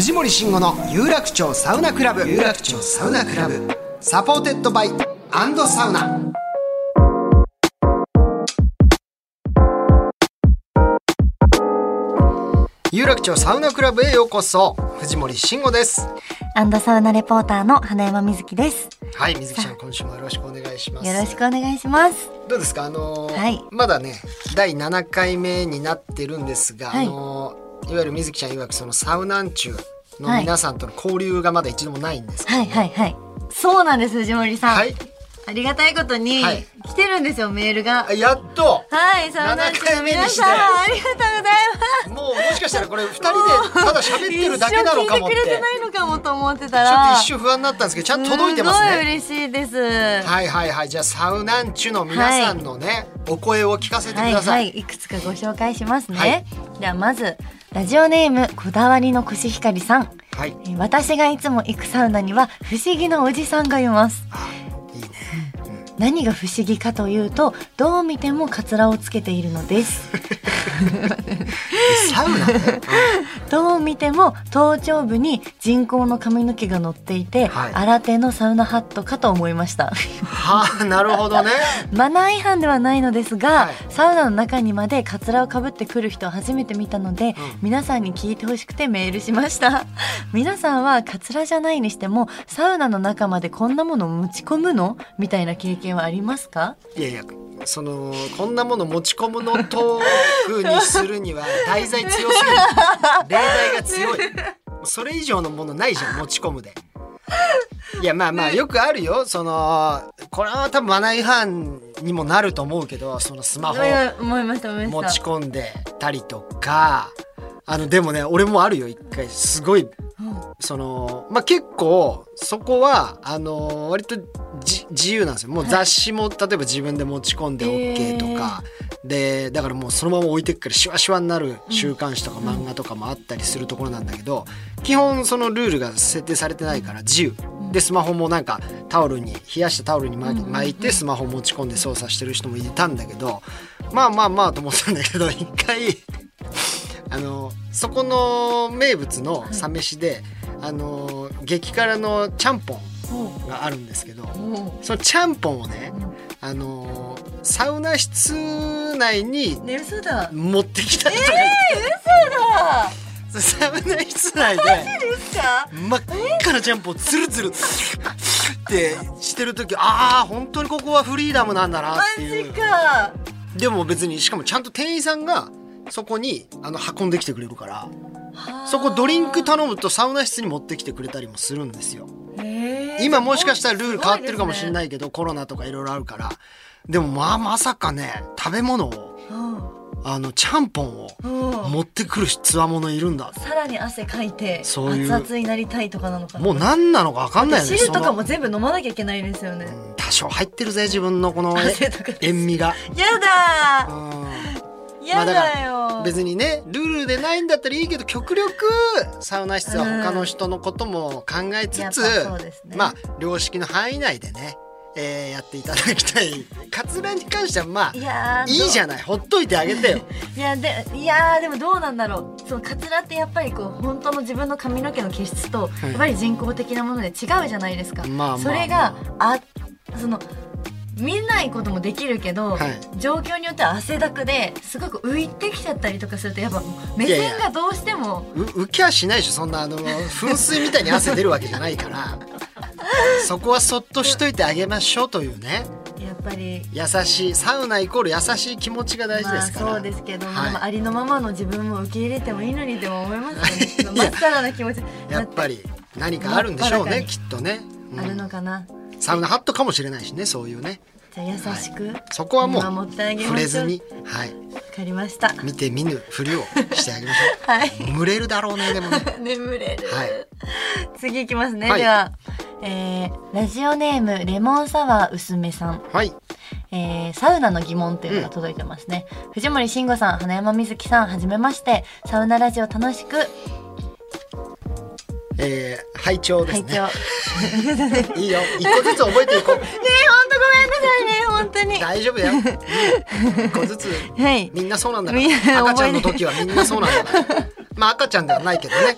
藤森慎吾の有楽町サウナクラブ。有楽町サウナクラブ。サポーテッドバイアンドサウナ。有楽町サウナクラブへようこそ。藤森慎吾です。アンドサウナレポーターの花山瑞希です。はい水木ちゃん今週もよろしくお願いします。よろしくお願いします。どうですか？あのーはい。まだね第7回目になってるんですが、はい。あのーいわゆる水木ちゃん曰くそのサウナンチュの皆さんとの交流がまだ一度もないんですけどはいはいはい。そうなんです藤森さん。はいありがたいことに、はい来てるんですよメールがあ。やっとはいサウナンチュの皆さん7ありがとうございます。もうもしかしたらこれ二人でただ喋ってるだけなのかもって一生聞いてくれてないのかもと思ってたちょっら。と一瞬不安になったんですけどちゃんと届いてますすごいね嬉しいです。はいはいはいじゃあサウナンチュの皆さんのね、お声を聞かせてくはいださ、はいいいくつかご紹介しますね。はいではまずラジオネームこだわりのコシヒカリさん。はいえー私がいつも行くサウナには不思議なおじさんがいます。何が不思議かというとどう見てもカツラをつけているのです。サウナ？ね、どう見ても頭頂部に人工の髪の毛が乗っていて、はい。新手のサウナハットかと思いました。はあなるほどね。マナー違反ではないのですが、はい。サウナの中にまでカツラをかぶってくる人を初めて見たので、うん。皆さんに聞いてほしくてメールしました。皆さんはカツラじゃないにしてもサウナの中までこんなものを持ち込むの？みたいな経験はありますか？いやいやそのこんなもの持ち込むのトークにするには題材強すぎる。例題が強い。それ以上のものないじゃん持ち込むで。いやまあまあよくあるよ。そのこれは多分マナー違反にもなると思うけどそのスマホ。持ち込んでたりとかあのでもね俺もあるよ一回。すごいそのまあ結構そこはあの割とじ自由なんですよ。もう雑誌も例えば自分で持ち込んで OK とか、でだからもうそのまま置いてくからシュワシュワになる週刊誌とか漫画とかもあったりするところなんだけど基本そのルールが設定されてないから自由。でスマホもなんかタオルに冷やしたタオルに巻巻いてスマホ持ち込んで操作してる人もいたんだけどまあまあまあと思ったんだけど一回あのそこの名物のサ飯で、あの激辛のちゃんぽんがあるんですけどそのちゃんぽんをね、あのサウナ室内に持ってきた人がいて、嘘だ。サウナ室内で真っ赤なちゃんぽんをツルツルってしてる時ああ本当にここはフリーダムなんだなマっていう。でも別にしかもちゃんと店員さんがそこにあの運んできてくれるからそこドリンク頼むとサウナ室に持ってきてくれたりもするんですよ。今もしかしたらルール変わってるかもしれないいけどコロナとかいろいろあるから。でもまあまさかね食べ物をあのちゃんぽんを持ってくるつわものいるんだ。さらに汗かいてそう熱々になりたいとかなのかな。もう何なのか分かんないよね汁とかも全部飲まなきゃいけないですよね。うん多少入ってるぜ自分のこの塩味が。やだうんーやだよ別にねルールでないんだったらいいけど極力サウナ室は他の人のことも考えつつ、うですね。まあ良識の範囲内でね、えーやっていただきたい。カツラに関してはまあいいいじゃゃない。ほっといてあげてよ。いやでいやーでもどうなんだろう。そのカツラってやっぱりこう本当の自分の髪の毛の毛質といやっぱり人工的なもので違うじゃないですか、まあまあまあ。それがあその見ないこともできるけど、はい。状況によっては汗だくですごく浮いてきちゃったりとかするとやっぱ目いやいや。線がどうしてもう浮きはしないでしょ。そんなあの 噴水みたいに汗出るわけじゃないから。そこはそっとしといてあげましょうというね。やっぱり優しいサウナイコール優しい気持ちが大事ですから、まあそうですけど、はい。まあありのままの自分も受け入れてもいいのにでも思いますよね。まっさらな気持ち。やっぱり何かあるんでしょうねきっとね、うんあるのかな、サウナハットかもしれないしねそういうね。じゃあ優しく、そこはも見守ってあげう。触れずにはい。わかりました。見て見ぬふりをしてあげまし はい。ょう群れるだろうねでもね。眠れる、はい。次いきますね、はい。では、えーラジオネームレモンサワー薄めさん。はい。えーサウナの疑問というのが届いてますね、藤森慎吾さん花山瑞希さんはじめまして。サウナラジオ楽しくえー、拝聴ですね。いいよ。一個ずつ覚えていこう。ねえほんとごめんなさいね本当に。大丈夫だよ。う ん一個ずつ。はい。みんなそうなんだから。赤ちゃんの時はみんなそうなんだから。まあ赤ちゃんではないけどね。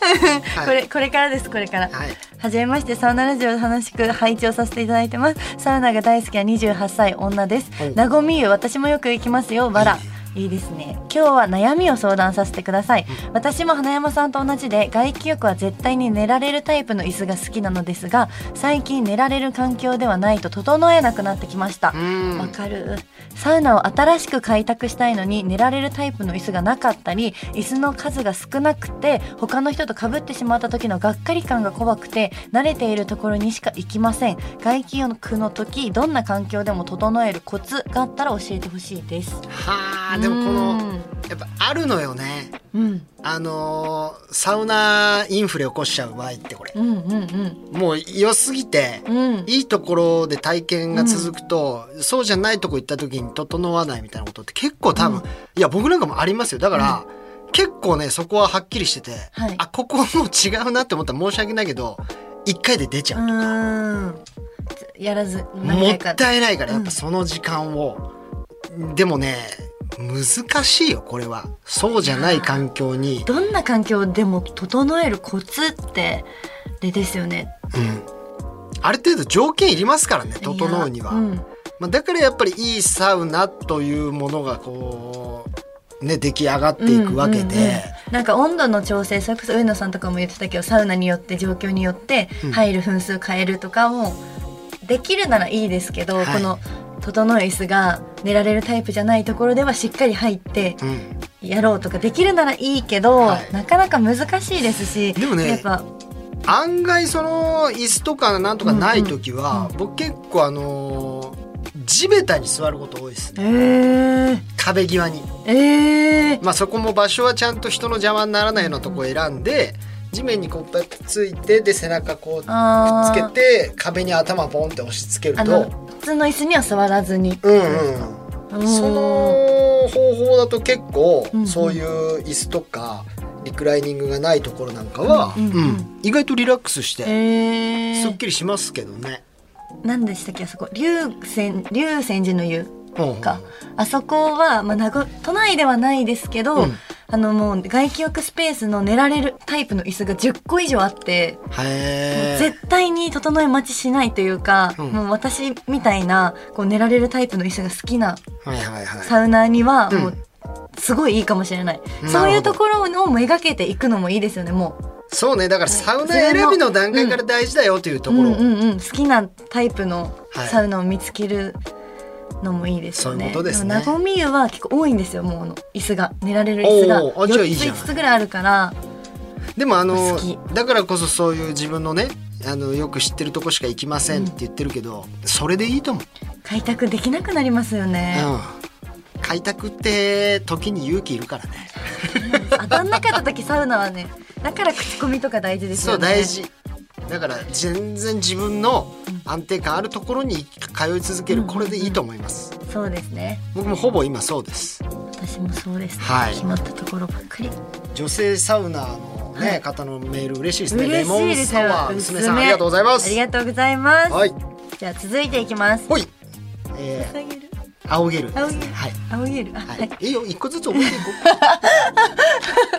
はい。これこれからですこれから、はい。はじめましてサウナラジオ楽しく拝聴させていただいてます。サウナが大好きな28歳女です。おなごみゆ私もよく行きますよわらいいですね。今日は悩みを相談させてください。私も花山さんと同じで外気浴は絶対に寝られるタイプの椅子が好きなのですが最近寝られる環境ではないと整えなくなってきました。うん。わかる。サウナを新しく開拓したいのに寝られるタイプの椅子がなかったり椅子の数が少なくて他の人と被ってしまった時のがっかり感が怖くて慣れているところにしか行きません。外気浴の時どんな環境でも整えるコツがあったら教えてほしいです。はあでもこのやっぱあるのよね。うん。あのーサウナインフレ起こしちゃう場合ってこれ。うんうんもう良すぎてうん。うんいいところで体験が続くと、そうじゃないとこ行った時に整わないみたいなことって結構多分、いや僕なんかもありますよ。だから、結構ねそこははっきりしてて、はい。あここもう違うなって思ったら申し訳ないけど一回で出ちゃう、うーん。やらず何もったいないからやっぱその時間を、でもね難しいよこれは。そうじゃない環境に、どんな環境でも整えるコツってでですよね。うん、ある程度条件いりますからね整うには、うん。まあ、だからやっぱりいいサウナというものがこうね出来上がっていくわけで、うんうんうん。なんか温度の調整それこそ上野さんとかも言ってたけどサウナによって状況によってうん。入る分数変えるとかもできるならいいですけど、はい。この整え椅子が寝られるタイプじゃないところではしっかり入ってうん。やろうとかできるならいいけど、はい。なかなか難しいですしでもねやっぱ案外その椅子とかなんとかない時は、うん僕結構あのー地べたに座ること多いですね。えー、壁際に。えー、まあそこも場所はちゃんと人の邪魔にならないようなとこを選んで地面にこうやってついてで背中こうくっつけて壁に頭ポンって押し付けると。普通の椅子には座らずに。うんうん。うん。その方法だと結構うんうん。そういう椅子とかリクライニングがないところなんかは、うんうんうん。うん。意外とリラックスしてえー。すっきりしますけどね。何でしたっけあそこ。龍泉龍泉寺の湯うんかあそこは、まあ、名護都内ではないですけど、うん。あのもう外気浴スペースの寝られるタイプの椅子が10個以上あって。絶対に整え待ちしないというか、うん。もう私みたいなこう寝られるタイプの椅子が好きなはいはいはい。サウナーにはうん。もうすごいいいかもしれない、ほど。そういうところをめがけていくのもいいですよねもう。そうね。だからサウナ選びの段階から大事だよというところ。うんうんうん、好きなタイプのはい。サウナを見つけるのもいいですよね。そういうことですねもなごみ湯は結構多いんですよ、もう椅子が寝られる椅子がおーあじゃあいい4つじゃない5つぐらいあるから、でもあのだからこそそういう自分のねあのよく知ってるとこしか行きませんって言ってるけど、それでいいと思う。開拓できなくなりますよね。うん。開拓って時に勇気いるからね。当たんなかった時サウナはね、だから口コミとか大事ですそよね。う大事。だから全然自分の安定感あるところに通い続ける、うんこれでいいと思います。そうですね。僕もほぼ今そうです。私もそうです、ねはい決まったところばっかり。女性サウナーのね、はい方のメール嬉しいですね。嬉レモンサワー娘さんありがとうございます。ありがとうございます。はい。じゃあ続いていきます。ほい。えあげるー、青ゲルですね。青ゲルはい。青ゲル。あははいい。いいよ、一個ずつ覚えていこ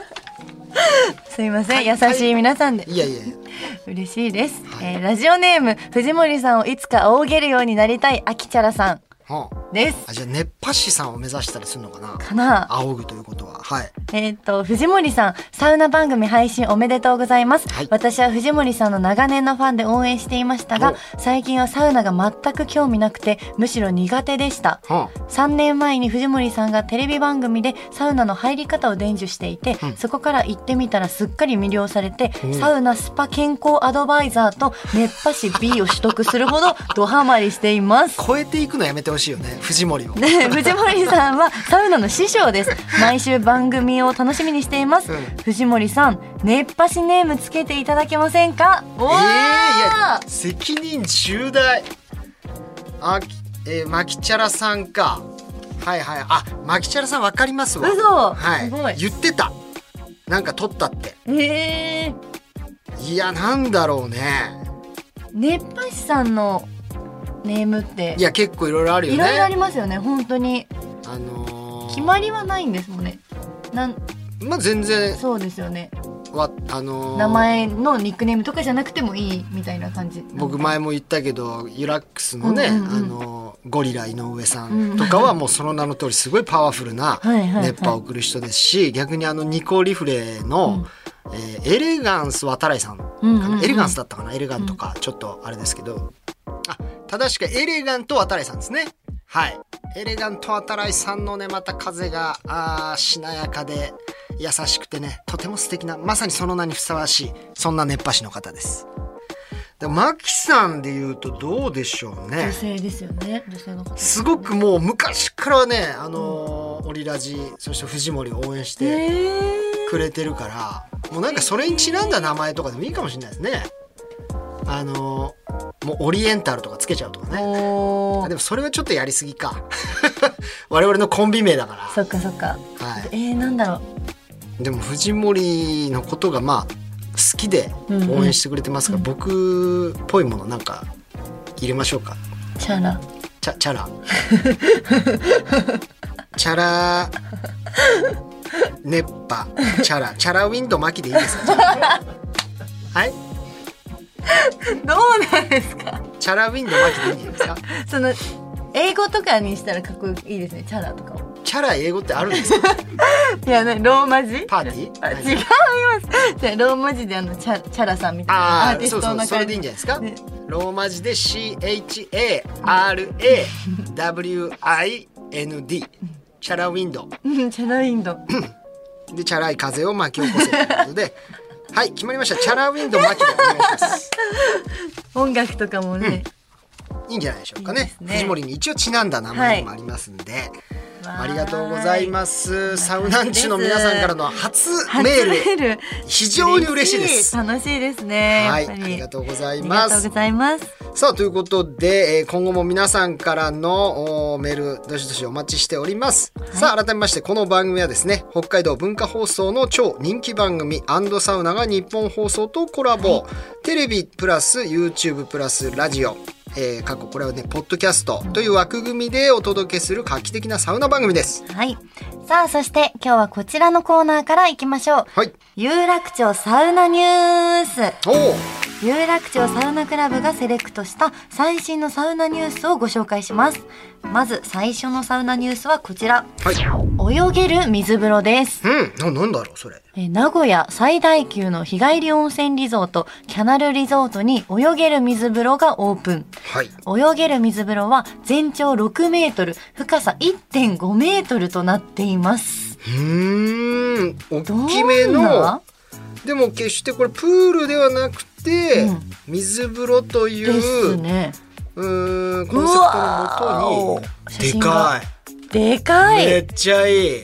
すいません、はい優しい皆さんで。う。い。やいやいや。嬉しいです、はい。えーラジオネーム藤森さんをいつか仰げるようになりたいあきちゃらさん。はです。あじゃあ熱波師さんを目指したりするのかな？かな。仰ぐということは。はい。えっ、と、藤森さん、サウナ番組配信おめでとうございます。はい。私は藤森さんの長年のファンで応援していましたが、最近はサウナが全く興味なくて、むしろ苦手でした。は3年前に藤森さんがテレビ番組でサウナの入り方を伝授していて、そこから行ってみたらすっかり魅了されて、サウナスパ健康アドバイザーと熱波師 B を取得するほどドハマりしています。超えていくのやめてほしいよね藤森を、ね、藤森さんはサウナの師匠です。毎週番組を楽しみにしています。うん。藤森さん、熱波師ネームつけていただけませんか？おえー、いやー。責任重大。あえー、マキチャラさんか。はいはい。あマキチャラさんわかりますわ。嘘。はい。言ってた。なんか取ったって。えー、いやなんだろうね。熱波師さんのネームって。いや結構いろいろあるよね。いろいろありますよね本当に。あのー決まりはないんですもんね。なんまあ全然。そうですよね。わあのー名前のニックネームとかじゃなくてもいいみたいな感じ。僕前も言ったけどユラックスのね、うんうんうん。あのゴリラ井上さんとかはもうその名の通りすごいパワフルなはいはいはい。熱波を送る人ですし逆にあのニコリフレの、えーエレガンス渡来さん。かな、うんうんうん。エレガンスだったかな？エレガンとかちょっとあれですけど。あ正しくはエレガント渡来さんですね。はい。エレガント渡来さんのねまた風があーしなやかで優しくてねとても素敵なまさにその名にふさわしいそんな熱波師の方です。でマキさんで言うとどうでしょうね。女性ですよね。女性の方。すごくもう昔からねあのーオリラジそして藤森を応援してえくれてるからもうなんかそれにちなんだ名前とかでもいいかもしれないですね。あのーもうオリエンタルとかつけちゃうとかー、ねでもそれはちょっとやりすぎか。我々のコンビ名だかそっかそっか。ら、はえー、なんだろい、でも藤森のことがまあ好きでうんうん。応援してくれてますから、僕っぽいものなんか入れましょうか。うチャラ。チャチャラ。チャラ熱波チャラチャラウィンド巻きでいいですか？はい。どうなんですか？チャラウィンド巻きでいいんじゃないですか？その英語とかにしたらかっこいいですね。チャラとかもチャラ英語ってあるんですか？いやねローマ字？パーティー？あ違います。じゃあローマ字であのチャチャラさんみたいな。あアーティストあそうそうのそれでいいんじゃないですか、ね。ローマ字で CHARAWIND チャラウィンド。うんチャラインド。でチャラい風を巻き起こせということで。はい決まりました。チャラウィンド巻きでお願いします。音楽とかもね、いいんじゃないでしょうかね。いいね。藤森に一応ちなんだ名前もありますんで、わーありがとうございます。サウナンチュの皆さんからの初初メール。非常に嬉しいです。楽しいですねはいありがとうございありますがとうございます。さあということで、えー今後も皆さんからのおメールどしどしお待ちしております、さあ改めましてこの番組はですね北海道文化放送の超人気番組サウナが日本放送とコラボ、テレビプラス YouTube プラスラジオえー過去これはねポッドキャストという枠組みでお届けする画期的なサウナ番組です。はい。さあそして今日はこちらのコーナーからいきましょう。はい。有楽町サウナニュース。おお有楽町サウナクラブがセレクトした最新のサウナニュースをご紹介します。まず最初のサウナニュースはこちら。はい。泳げる水風呂です。うん。ななんだろうそれ。えー名古屋最大級の日帰り温泉リゾートキャナルリゾートに泳げる水風呂がオープン。はい。泳げる水風呂は全長6メートル深さ1.5メートルとなっています。うーん。大きめの。でも決してこれプールではなく水風呂というね。うーんコンセプトのもとに写でかでかい。めいっちゃいい。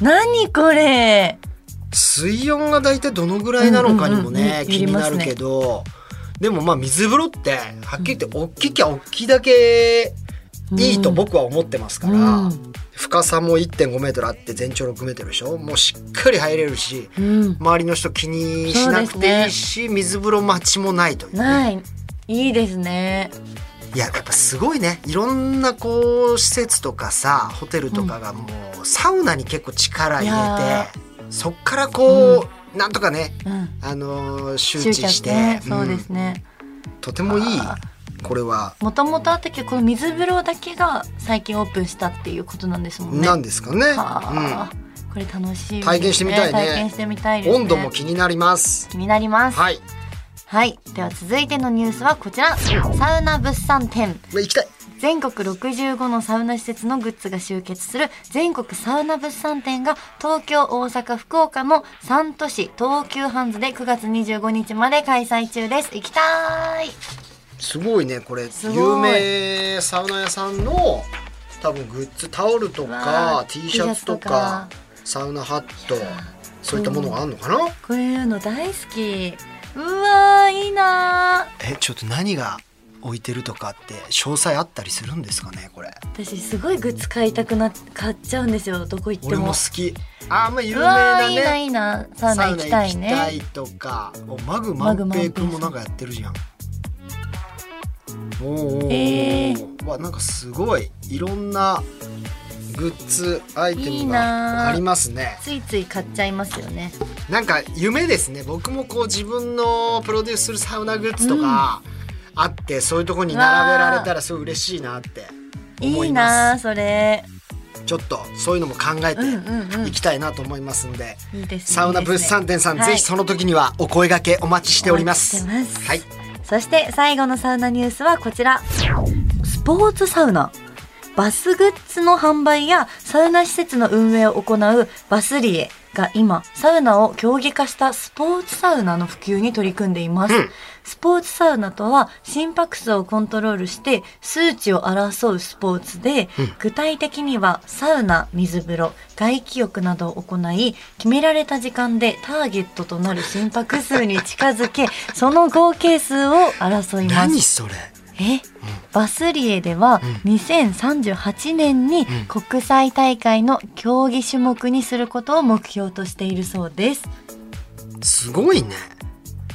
何これ。水温が大体どのぐらいなのかにもね、うんうんうん気になるけど、でもまあ水風呂ってはっきり言って大ききゃ大きいだけいいと僕は思ってますから、うん。深さも1.5メートルあって全長6メートルでしょ？もうしっかり入れるしうん。周りの人気にしなくていいし、水風呂待ちもないというね。ない。いいですね。いややっぱすごいね。いろんなこう施設とかさホテルとかがもうサウナに結構力入れてそっからこう、なんとかね、うん。あのー周知して、ねそうでんすね、とてもいいあこれはもともとあったけどこの水風呂だけが最近オープンしたっていうことなんですもんね。なんですかね、はあ、これ楽しい、ね、体験してみたいね体験してみたいね。温度も気になります気になります。はいはい。では続いてのニュースはこちら。サウナ物産展。行きたい全国65のサウナ施設のグッズが集結する全国サウナ物産展が東京、大阪、福岡の3都市東急ハンズで9月25日まで開催中です。行きたーいすごいねこれ有名サウナ屋さんの多分グッズタオルとかー T シャツとかかサウナハットそういったものがあるのかな？こういうの大好き。うわー、いいなーえちょっと何が置いてるとかって詳細あったりするんですかねこれ？私すごいグッズ買いたくな買っちゃうんですよ。どこ行って俺もも。好きあーまあ有う名わー、いいな、いいな。サウナ行きたいサウナ行きたね。いとかおマグ万平君もなんかやってるじゃんおー。おえー。わなんかすごい。いろんなグッズアイテいいムながありますね。ついつい買っちゃいますよね。なんか夢ですね。僕もこう自分のプロデュースするサウナグッズとかあって、そういうところに並べられたらすごい嬉しいなって思いいいますなー、それ。ちょっとそういうのも考えてうんうんうん。いきたいなと思いますんで、いいですねサウナ物産展さん、はい。ぜひその時にはお声掛けお待ちしております。はいそして最後のサウナニュースはこちら。スポーツサウナ。バスグッズの販売やサウナ施設の運営を行うバスリエが今、サウナを競技化したスポーツサウナの普及に取り組んでいます。うんスポーツサウナとは心拍数をコントロールして数値を争うスポーツで、具体的にはサウナ、水風呂、外気浴などを行い、決められた時間でターゲットとなる心拍数に近づけ、その合計数を争います。何それ？え、バスリエでは2038年に国際大会の競技種目にすることを目標としているそうです。すごいね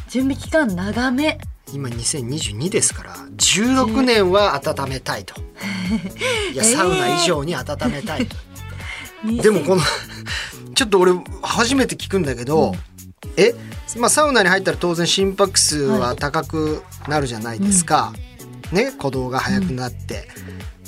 準備期間長め。今2022ですから16年は温めたいと。いやえーサウナ以上に温めたいと、でもこのちょっと俺初めて聞くんだけど、え、まあ、サウナに入ったら当然心拍数は高くなるじゃないですか、ね？鼓動が速くなって、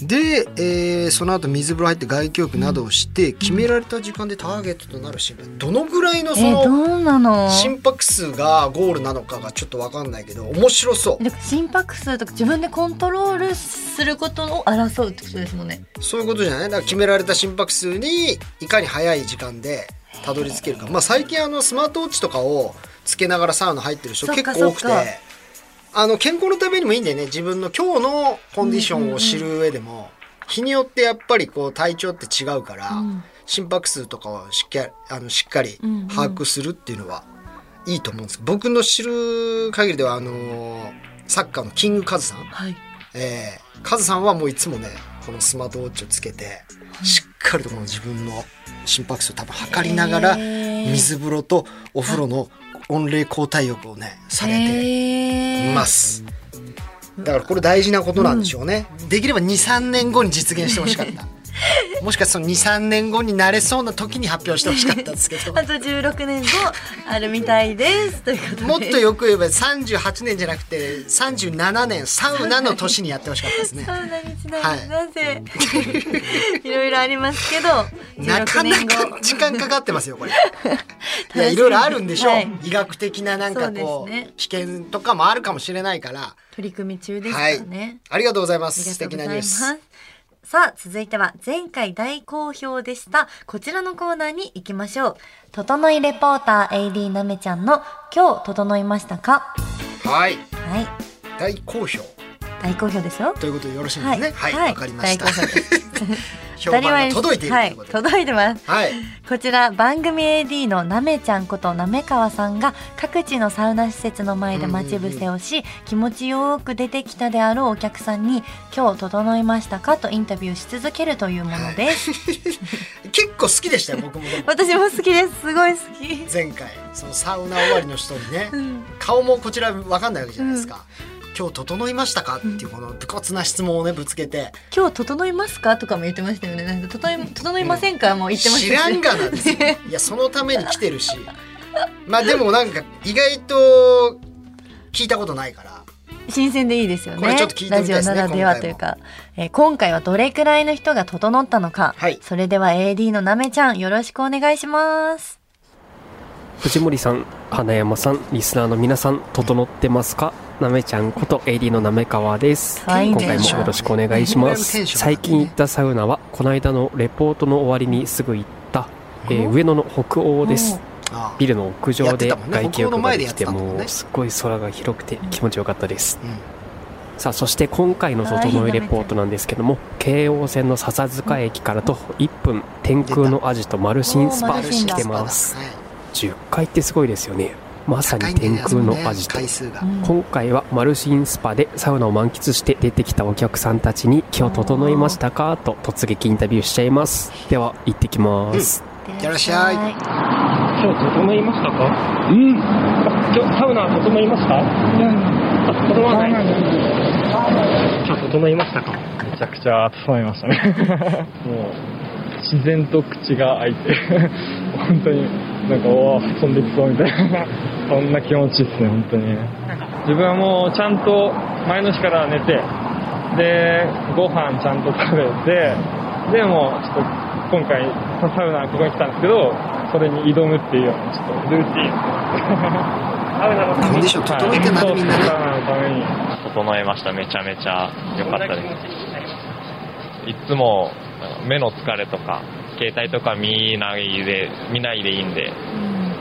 で、えーその後水風呂入って外気浴などをして、決められた時間でターゲットとなる心拍どのぐらいのその心拍数がゴールなのかがちょっと分かんないけど面白そう。で心拍数とか自分でコントロールすることを争うってことですもんね。そういうことじゃない？だから決められた心拍数にいかに早い時間でたどり着けるか、まあ、最近あのスマートウォッチとかをつけながらサウナ入ってる人結構多くてあの健康のためにもいいんだよね。自分の今日のコンディションを知る上でも、日によってやっぱりこう体調って違うから、うん。心拍数とかをしっかりあのしっかりうんうん。把握するっていうのはいいと思うんです。僕の知る限りではあのサッカーのキングカズさん。はい。えー、カズさんはもういつもねこのスマートウォッチをつけてしっかりとこの自分の心拍数を多分測りながら水風呂とお風呂の温冷交代浴をねされてています。だからこれ大事なことなんでしょうね、できれば23年後に実現してほしかった もしかしたら23年後になれそうな時に発表してほしかったんですけど。あと16年後あるみたいです。ということで。もっとよく言えば38年じゃなくて37年サウナの年にやってほしかったですね。サウナにちなみに、はい。な ぜいろいろありますけどなか16なか時間かかってますよこれ。いみ。やいろいろあるんでしょう、はい。医学的ななんかこうね。危険とかもあるかもしれないから。取り組み中ですかはい。ありがとうございまあす。素敵なニューすスさあ続いては前回大好評でしたこちらのコーナーに行きましょう。整いレポーター AD なめちゃんの今日整いましたか？はい。はい。大好評。大好評ですよ。ということでよろしいですね。はい。わ、かりました。大好評です 評判が届いているとはいいうことで。届いてます。はい、こちら番組 AD のなめちゃんことなめかわさんが各地のサウナ施設の前で待ち伏せをし、気持ちよく出てきたであろうお客さんに「今日整いましたか?」とインタビューし続けるというものです。結構好きでしたよ僕も。私も好きです。すごい好き。前回そのサウナ終わりの人にね、うん。顔もこちらわかんないわけじゃないですか、今日整いましたか？っていうこの武骨な質問をねぶつけて。今日整いますか？とかも言ってましたよね。なんか整い整いませんか、もう言ってまし知たらんがなですよいやそのために来てるし。まあでもなんか意外と聞いたことないから。新鮮でいいですよね。これちょっと聞いてみたいですねラジオならではというか、えー今回はどれくらいの人が整ったのか、はい。それでは AD のなめちゃんよろしくお願いします。藤森さん、花山さん、リスナーの皆さん、整ってますか？なめちゃんこと AD のなめかわです。今回もよろしくお願いします。最近行ったサウナは、この間のレポートの終わりにすぐ行った、えー上野の北欧です。あビルの屋上で外気浴ができて、北欧の前でやってたもうすっごい空が広くて気持ちよかったです。うん。さあ、そして今回の整えレポートなんですけども、京王線の笹塚駅から徒歩1分、天空のアジトマルシンスパ来てます。はい。10階ってすごいですよね。まさに天空のアジト。回数が。うん今回はマルシンスパでサウナを満喫して出てきたお客さんたちに今日整いましたかと突撃インタビューしちゃいます。では行ってきます、いらっしゃい今日整いましたか？うん。今日サウナは整いました？うん。あ、整わない。今日整いましたか？めちゃくちゃ整いましたね。もう、自然と口が開いて、本当になんか、おー、飛んできそうみたいな、そんな気持ちですね、本当に。自分はもうちゃんと前の日から寝て、で、ご飯ちゃんと食べて、で、もうちょっと今回サウナここに来たんですけど、それに挑むっていうようなちょっとルーティン。サウナのコンディション整えてなそうみんなねサウナのために。整えましためちゃめちゃ良かったですいつも目の疲れとか携帯とか見ないで見ないでいいんで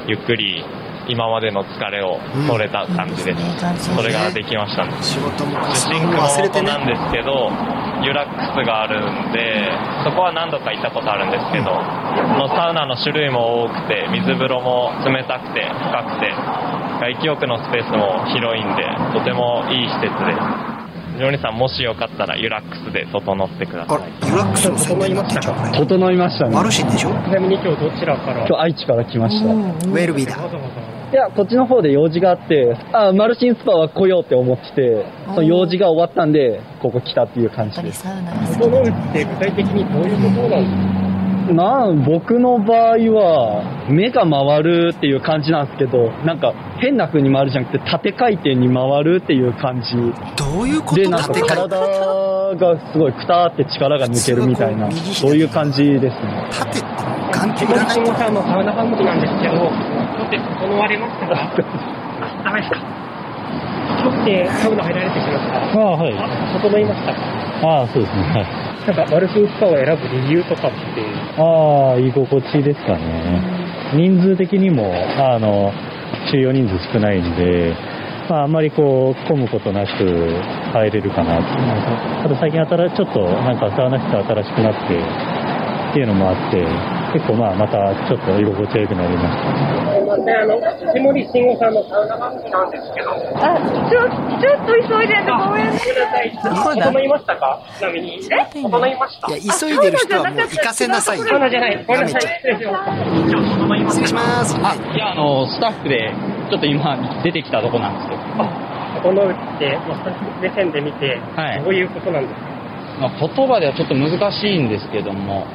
ゆっくり今までの疲れを取れた感じです、それができましたね。仕事もンクホも忘れてね。なんですけどユラックスがあるんでそこは何度か行ったことあるんですけどそのサウナの種類も多くて水風呂も冷たくて深くて外気浴のスペースも広いんでとてもいい施設ですジョニーさんもしよかったらユラックスで整ってください。あらユラックスの宣伝になってんじゃんこれ整いましたね。マルシンでしょ？ちなみに今日どちらから？今日愛知から来ました。ウェルビーだ。いや、こっちの方で用事があって、あ、マルシンスパは来ようって思ってて、その用事が終わったんで、ここ来たっていう感やっぱりじです。サウナが好き。整うって具体的にどういうことなんですか？なん、僕の場合は、目が回るっていう感じなんですけど、なんか変な風に回るじゃなくて、縦回転に回るっていう感じ。どういうこで、となんか体転？がすごいくたーって力が抜けるみたいな、そういう感じですね。縦って眼球ないさんのサウナ番組なんですけど、今日って整われましたか？あ、ダメですか？今日ってサウナ入られてきました。ああ、はい。あ、整いましたか？ああ、そうですね。はい。なんか、マルシンスパを選ぶ理由とかって、ああ、居心地ですかね。人数的にも、あの、収容人数少ないんで、まあ、あんまりこう、混むことなく入れるかなと。あと最近新しちょっと、なんかサウナ室新しくなって、っていうのもあって、結構まあ、またちょっと居心地が良くなりました。すいません、あの、藤森慎吾さんのサウナ番組なんですけど、あ、ちょ、ちょっと急いでてごめんね。ごめんなさい。整いましたか？ちなみに。え整いましたいや急いでる人はもう行かせなさいよサウナじゃない。ごめんなさい。失礼します。今日整いま失礼ししたますはいいや、あの、スタッフで、ちょっと今、出てきたとこなんですけど、整うって、まあ、スタッフ目線で見て、はいどういうことなんですかまあ、言葉ではちょっと難しいんですけども、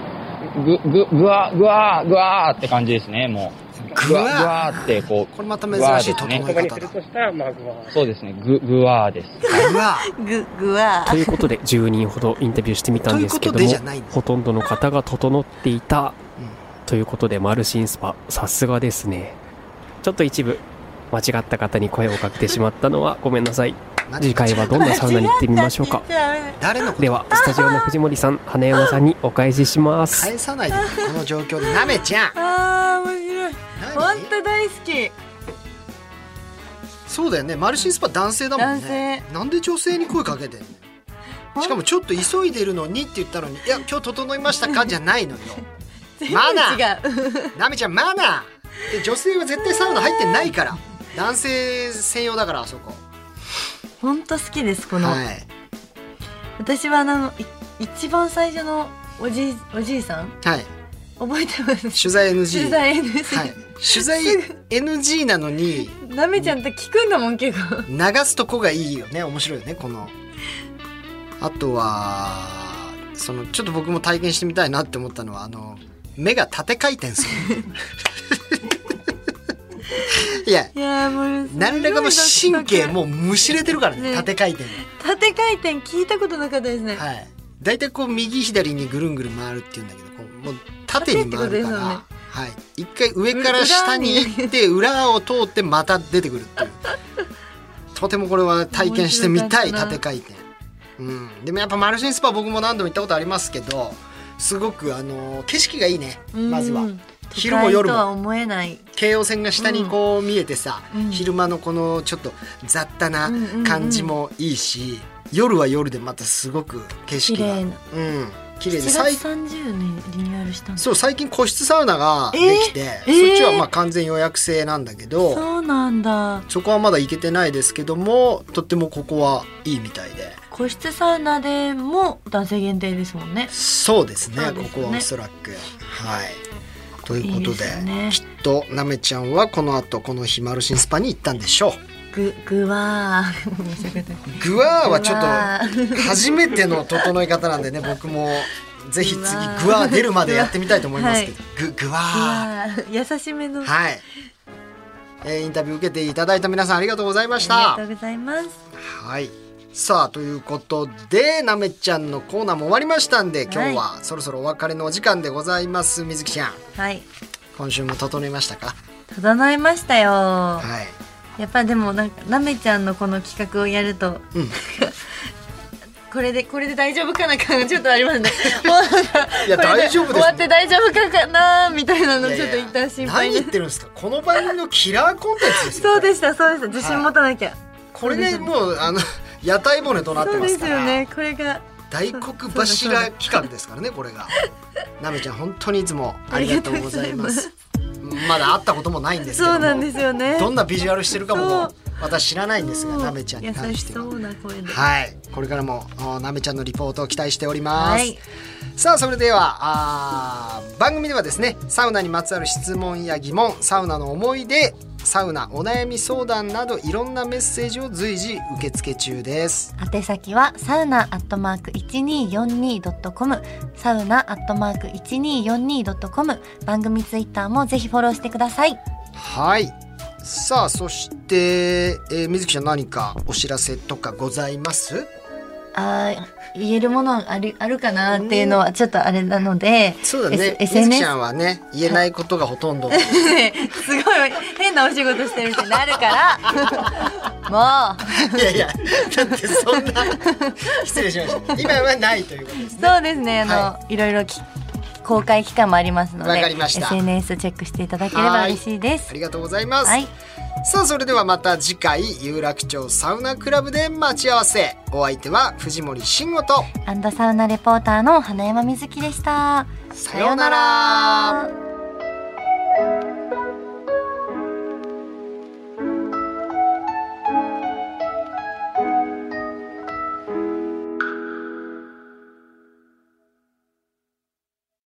ぐ、ぐ、ぐわ、ぐわ、ぐわーって感じですね、もう。ぐわ。ぐわーって、こう、これまた珍しい整え言葉にする方だ。としたら、まずは、そうですね、ぐ、ぐわーです。うわ。ぐぐわ。ということで10人ほどインタビューしてみたんですけどもほとんどの方が整っていた、うん。ということでマルシンスパさすがですね。ちょっと一部間違った方に声をかけてしまったのはごめんなさい次回はどんなサウナに行ってみましょうか。誰のではスタジオの藤森さん花山さんにお返しします。返さないでこの状況でなめちゃんあー面白い。何？本当大好き。そうだよね。マルシンスパ男性だもん男ねなんで女性に声かけてしかもちょっと急いでるのにって言ったのに「いや今日整いましたか?」じゃないのよ。マナ違う。なめちゃんマナー。で女性は絶対サウナ入ってないから。男性専用だからあそこ本当好きですこの、はい。私はあのい一番最初のおじいおじいさん？はい。覚えてます？取材 NG 取材 NG、はい、取材 NG なのになめちゃんって聞くんだもん結構。流すとこがいいよね。面白いよねこの。あとはそのちょっと僕も体験してみたいなって思ったのはあの目が縦回転する いやいやもう何らかの神経もうむしれてるからねね。縦回転。で縦回転聞いたことなかったですね、はい。大体こう右左にぐるんぐる回るっていうんだけどこうもう縦に回るから、ね。はい、一回上から下に行って裏を通ってまた出てくるっていう。とてもこれは体験してみたい縦回転、うん、でもやっぱマルシンスパ僕も何度も行ったことありますけどすごくあの景色がいいねまずは。うん昼も夜も。思えない。京王線が下にこう見えてさ、うん。昼間のこのちょっと雑多なうんうんうん感じもいいし、夜は夜でまたすごく景色がうん。綺麗で7最月30年リニューアルしたんですそう最近個室サウナができて、えー。そっちはまあ完全予約制なんだけど、そうなんだ。そこはまだ行けてないですけどもとってもここはいいみたいで。個室サウナでも男性限定ですもんね。そうですねそうですね。ここはおそらく。はいということでね。きっとなめちゃんはこの後この日マルシンスパに行ったんでしょぐぐわー。うグワーはちょっと初めての整え方なんでね僕もぜひ次グワー。出るまでやってみたいと思いますけど、ググワー。ぐわー。優しめの。はい、えーインタビュー受けていただいた皆さんありがとうございましあたりがとうございます。はいさあということでなめちゃんのコーナーも終わりましたんで今日はそろそろお別れのお時間でございますみずきちゃん。はい。今週も整いましたか？整いましたよ。はい。やっぱでもなんかなめちゃんのこの企画をやると、うん。これでこれで大丈夫かな感がちょっとありますね。もういや大丈夫です終わって大丈夫かかなみたいなのいやいやちょっと一旦心配何言ってるんですか？この番組のキラーコンテンツですよそうでしたそうでした。自信持たなきゃ、これでもうあの屋台骨となってますから。よね。これが大黒柱企画ですからねこれが。なめちゃん本当にいつもありがとうございます。まだ会ったこともないんですけども。そうなんですよね。どんなビジュアルしてるかも私知らないんですがなめちゃんに関優してははい。これからもおなめちゃんのリポートを期待しております、はい。さあそれではあー番組ではですねサウナにまつわる質問や疑問サウナの思い出サウナお悩み相談などいろんなメッセージを随時受付中です。宛先はサウナアットマーク 1242.com サウナアットマーク 1242.com 番組ツイッターもぜひフォローしてください。はい。さあそして、えー、水木ちゃん何かお知らせとかございます？あー言えるものあるあるかなっていうのはちょっとあれなので、そうだね。S- SNS ちゃんはね言えないことがほとんど。すごい変なお仕事してるみたいになるからもういやいやだってそんな失礼しました。今はないということですね。そうですねあの、、はい。ろいろき公開期間もありますので SNS チェックしていただければ嬉しいです。ありがとうございます、はい。さあそれではまた次回有楽町サウナクラブで待ち合わせ。お相手は藤森慎吾とアンダサウナレポーターの花山瑞希でした。さようなら